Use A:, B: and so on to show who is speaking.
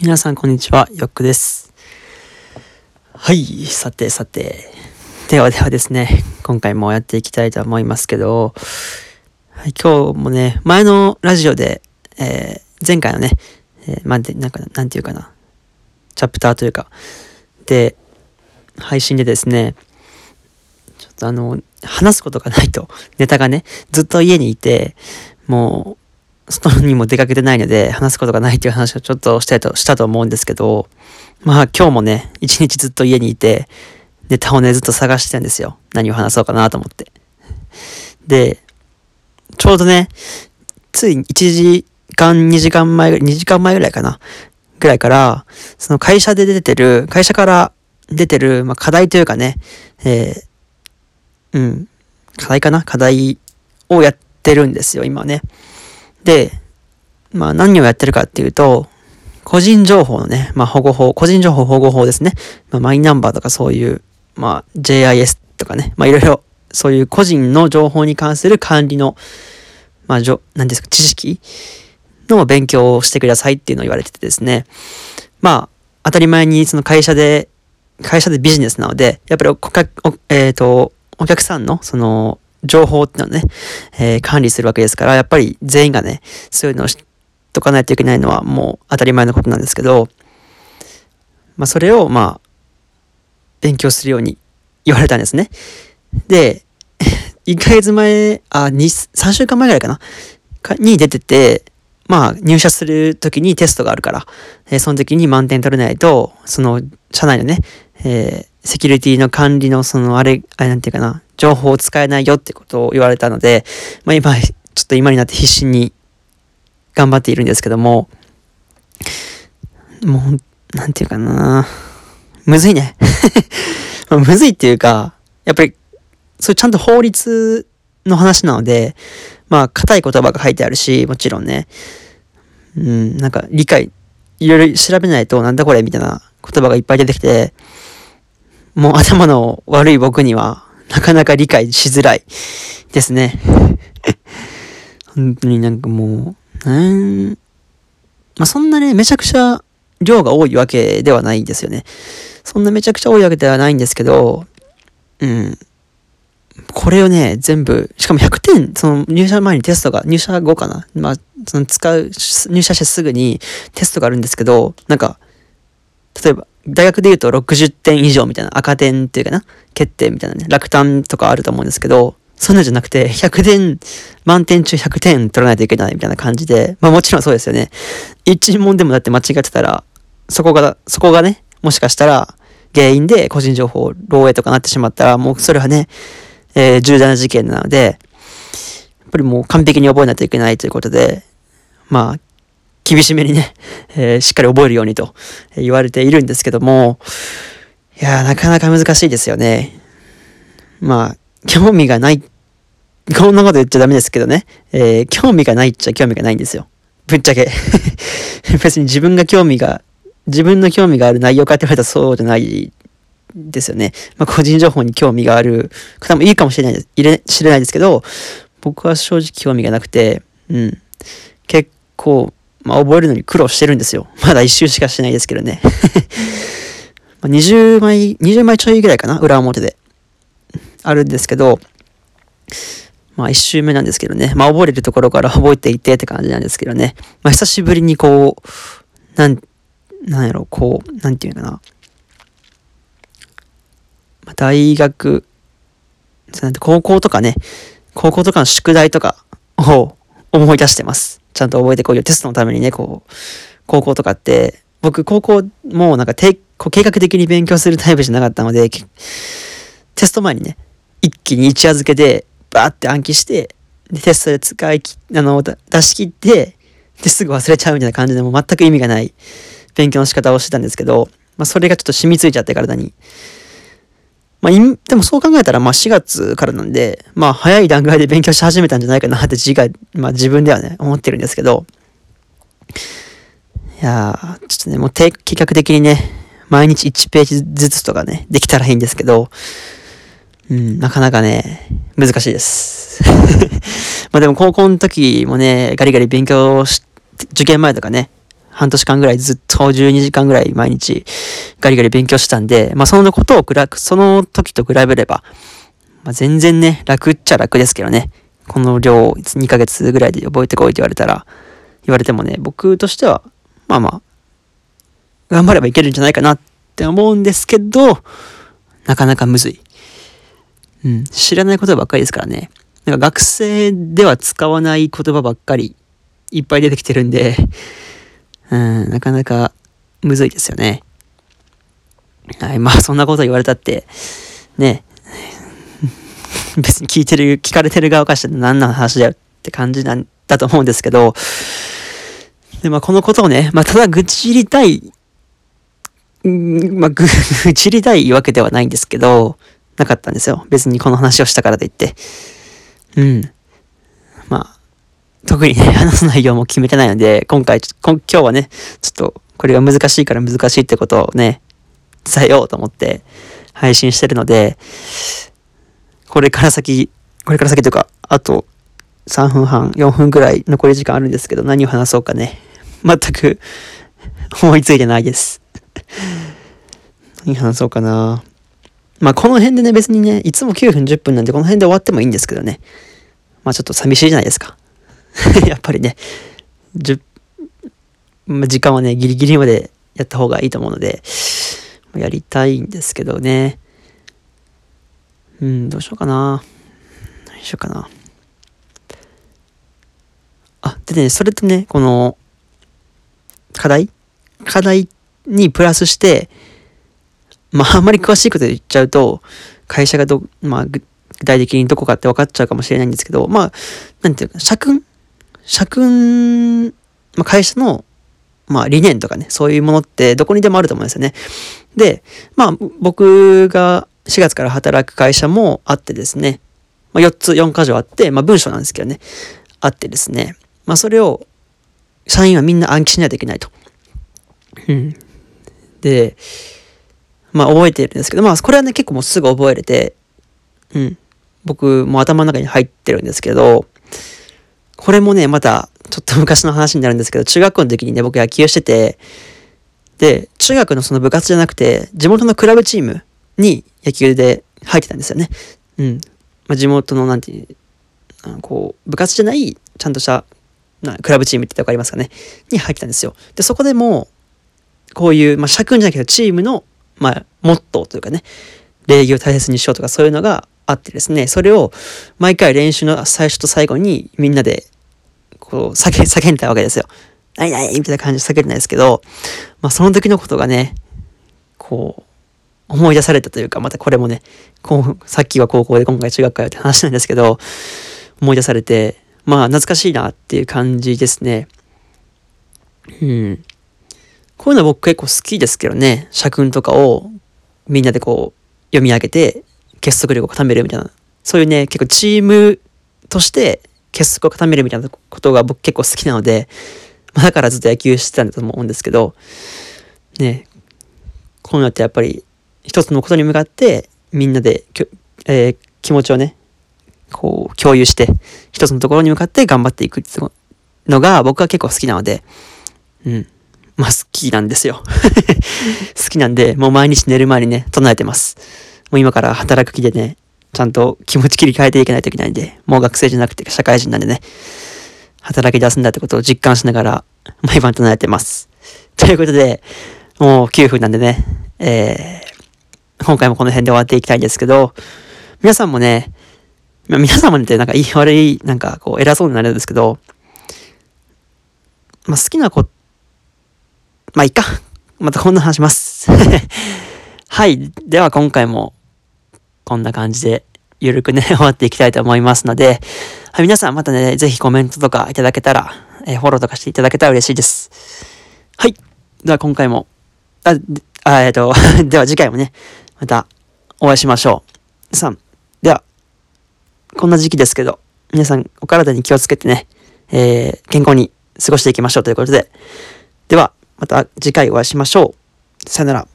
A: 皆さんこんにちは、よっくです。はい、さてさて。ではではですね、今回もやっていきたいと思いますけど、はい、今日もね、前のラジオで、えー前回のね、えーまあ、で、なんか、なんていうかな、チャプターというか、で、配信でですね、ちょっとあの、話すことがないと、ネタがね、ずっと家にいて、もう、外にも出かけてないので、話すことがないっていう話をちょっとしたいと、したと思うんですけど、まあ今日もね、一日ずっと家にいて、ネタをね、ずっと探してたんですよ。何を話そうかなと思って。で、ちょうどね、つい1時間、2時間前、2時間前ぐらいかな。ぐらいから、その会社で出てる、会社から出てる、まあ課題というかね、えー、うん、課題かな？課題をやってるんですよ、今ね。で、まあ何をやってるかっていうと、個人情報のね、まあ保護法、個人情報保護法ですね。まあマイナンバーとかそういう、まあ JIS とかね、まあいろいろそういう個人の情報に関する管理の、まあじょ、何ですか、知識の勉強をしてくださいっていうのを言われててですね。まあ当たり前にその会社で、会社でビジネスなので、やっぱりお客、おえっ、と、お客さんのその情報っていうのをね、えー管理するわけですから、やっぱり全員がね、そういうのを知っとかないといけないのはもう当たり前のことなんですけど、まあそれをまあ、勉強するように言われたんですね。で、1ヶ月前、あ、2、3週間前ぐらいかなかに出てて、まあ入社するときにテストがあるから、えーその時に満点取れないと、その社内のね、えーセキュリティの管理のそのあれ、あれなんていうかな、情報を使えないよってことを言われたので、まあ今、ちょっと今になって必死に頑張っているんですけども、もう、なんていうかな、むずいね。まむずいっていうか、やっぱり、それちゃんと法律の話なので、まあ、硬い言葉が書いてあるし、もちろんね、うん、なんか理解、いろいろ調べないとなんだこれみたいな言葉がいっぱい出てきて、もう頭の悪い僕にはなかなか理解しづらいですね。本当になんかもう、なん、まあ、そんなね、めちゃくちゃ量が多いわけではないんですよね。そんなめちゃくちゃ多いわけではないんですけど、うん。これをね、全部、しかも100点、その入社前にテストが、入社後かな？まあ、その使う、入社してすぐにテストがあるんですけど、なんか、例えば、大学で言うと60点以上みたいな赤点っていうかな欠点みたいなね、落胆とかあると思うんですけど、そんなんじゃなくて、100点、満点中100点取らないといけないみたいな感じで、まあもちろんそうですよね。一問でもだって間違ってたら、そこが、そこがね、もしかしたら原因で個人情報漏洩とかなってしまったら、もうそれはね、えー重大な事件なので、やっぱりもう完璧に覚えないといけないということで、まあ、厳しめにね、えーしっかり覚えるようにと言われているんですけども、いやー、なかなか難しいですよね。まあ、興味がない、こんなこと言っちゃダメですけどね、えー興味がないっちゃ興味がないんですよ。ぶっちゃけ。別に自分が興味が、自分の興味がある内容かって言われたらそうじゃないですよね。まあ、個人情報に興味がある方もいいかもしれないです、いれ、知れないですけど、僕は正直興味がなくて、うん。結構、まあ、覚えるのに苦労してるんですよ。まだ一周しかしてないですけどね。まあ20枚、20枚ちょいぐらいかな裏表で。あるんですけど、まあ一周目なんですけどね。まあ覚えるところから 覚えていてって感じなんですけどね。まあ久しぶりにこう、なん、なんやろ、こう、なんていうかな。まあ、大学、そうなんて高校とかね、高校とかの宿題とかを思い出してます。ちゃんと覚えてこいうテストのためにね、こう、高校とかって、僕高校もなんかてこう計画的に勉強するタイプじゃなかったので、テスト前にね、一気に一夜漬けでバーって暗記して、でテストで使いき、あの、出し切って、で、すぐ忘れちゃうみたいな感じでも全く意味がない勉強の仕方をしてたんですけど、まあそれがちょっと染みついちゃって体に。まあ、でもそう考えたら、まあ4月からなんで、まあ早い段階で勉強し始めたんじゃないかなって自が、まあ自分ではね、思ってるんですけど、いやー、ちょっとね、もう定計画的にね、毎日1ページずつとかね、できたらいいんですけど、うん、なかなかね、難しいです。まあでも高校の時もね、ガリガリ勉強し、受験前とかね、半年間ぐらいずっと12時間ぐらい毎日ガリガリ勉強してたんで、まあそのことをくら、その時と比べれば、まあ全然ね、楽っちゃ楽ですけどね。この量2ヶ月ぐらいで覚えてこいって言われたら、言われてもね、僕としては、まあまあ、頑張ればいけるんじゃないかなって思うんですけど、なかなかむずい。うん、知らないことばっかりですからね。なんか学生では使わない言葉ばっかりいっぱい出てきてるんで、うん、なかなかむずいですよね。はい、まあそんなこと言われたって、ね、別に聞いてる、聞かれてる側からして何の話だよって感じなんだと思うんですけど、で、まあこのことをね、まあただ愚痴りたい、まあ、愚痴りたいわけではないんですけど、なかったんですよ。別にこの話をしたからといって。うん。特にね、話す内容も決めてないので、今回、今日はね、ちょっと、これが難しいから難しいってことをね、伝えようと思って配信してるので、これから先、これから先というか、あと3分半、4分くらい残り時間あるんですけど、何を話そうかね。全く思いついてないです。何話そうかな。まあ、この辺でね、別にね、いつも9分10分なんで、この辺で終わってもいいんですけどね。まあ、ちょっと寂しいじゃないですか。やっぱりね、ま、時間はね、ギリギリまでやった方がいいと思うので、やりたいんですけどね。うん、どうしようかな。何しようかな。あ、でね、それとね、この、課題？課題にプラスして、まあ、あんまり詳しいこと言っちゃうと、会社がど、まあ、具体的にどこかって分かっちゃうかもしれないんですけど、まあ、なんていうか、社訓社訓、まあ、会社の、まあ、理念とかね、そういうものってどこにでもあると思うんですよね。で、まあ、僕が4月から働く会社もあってですね、まあ、4つ、4箇条あって、まあ、文章なんですけどね、あってですね、まあ、それを、社員はみんな暗記しないといけないと。うん。で、まあ、覚えてるんですけど、まあ、これはね、結構もうすぐ覚えれて、うん。僕も頭の中に入ってるんですけど、これもね、また、ちょっと 昔の話になるんですけど、中学校の時にね、僕野球してて、で、中学のその部活じゃなくて、地元のクラブチームに野球で入ってたんですよね。うん。まあ、地元の、なんていう、こう、部活じゃない、ちゃんとしたなクラブチームって言ったらわかりますかねに入ってたんですよ。で、そこでも、こういう、まあ、社訓じゃないけど、チームの、まあ、モットーというかね、礼儀を大切にしようとかそういうのがあってですね、それを毎回練習の最初と最後にみんなで、こう、叫、叫んだわけですよ。ないないみたいな感じで叫んだんですけど、まあ、その時のことがね、こう、思い出されたというか、またこれもね、こう、さっきは高校で今回中学校って話なんですけど、思い出されて、まあ懐かしいなっていう感じですね。うん。こういうの僕結構好きですけどね。社訓とかをみんなでこう読み上げて結束力を固めるみたいな。そういうね、結構チームとして結束を固めるみたいなことが僕結構好きなので、まあ、だからずっと野球してたんだと思うんですけど、ね、こういうのってやっぱり一つのことに向かってみんなでえー、気持ちをね、こう共有して、一つのところに向かって頑張っていくっていうのが僕は結構好きなので、うん。まあ好きなんですよ。好きなんで、もう毎日寝る前にね、唱えてます。もう今から働く気でね、ちゃんと気持ち切り替えていけないといけないんで、もう学生じゃなくて社会人なんでね、働き出すんだってことを実感しながら、毎晩唱えてます。ということで、もう9分なんでね、えー、今回もこの辺で終わっていきたいんですけど、皆さんもね、皆さんもね、なんかいい悪い、なんかこう偉そうになるんですけど、まあ、好きな子、まあいいか。またこんな話します。はい。では今回もこんな感じでゆるくね、終わっていきたいと思いますので、はい、皆さんまたね、ぜひコメントとかいただけたら、えー、フォローとかしていただけたら嬉しいです。はい。では今回も、あ、あえっ、ー、と、では次回もね、またお会いしましょう。さん、では、こんな時期ですけど、皆さんお体に気をつけてね、えー、健康に過ごしていきましょうということで、では、また次回お会いしましょう。さよなら。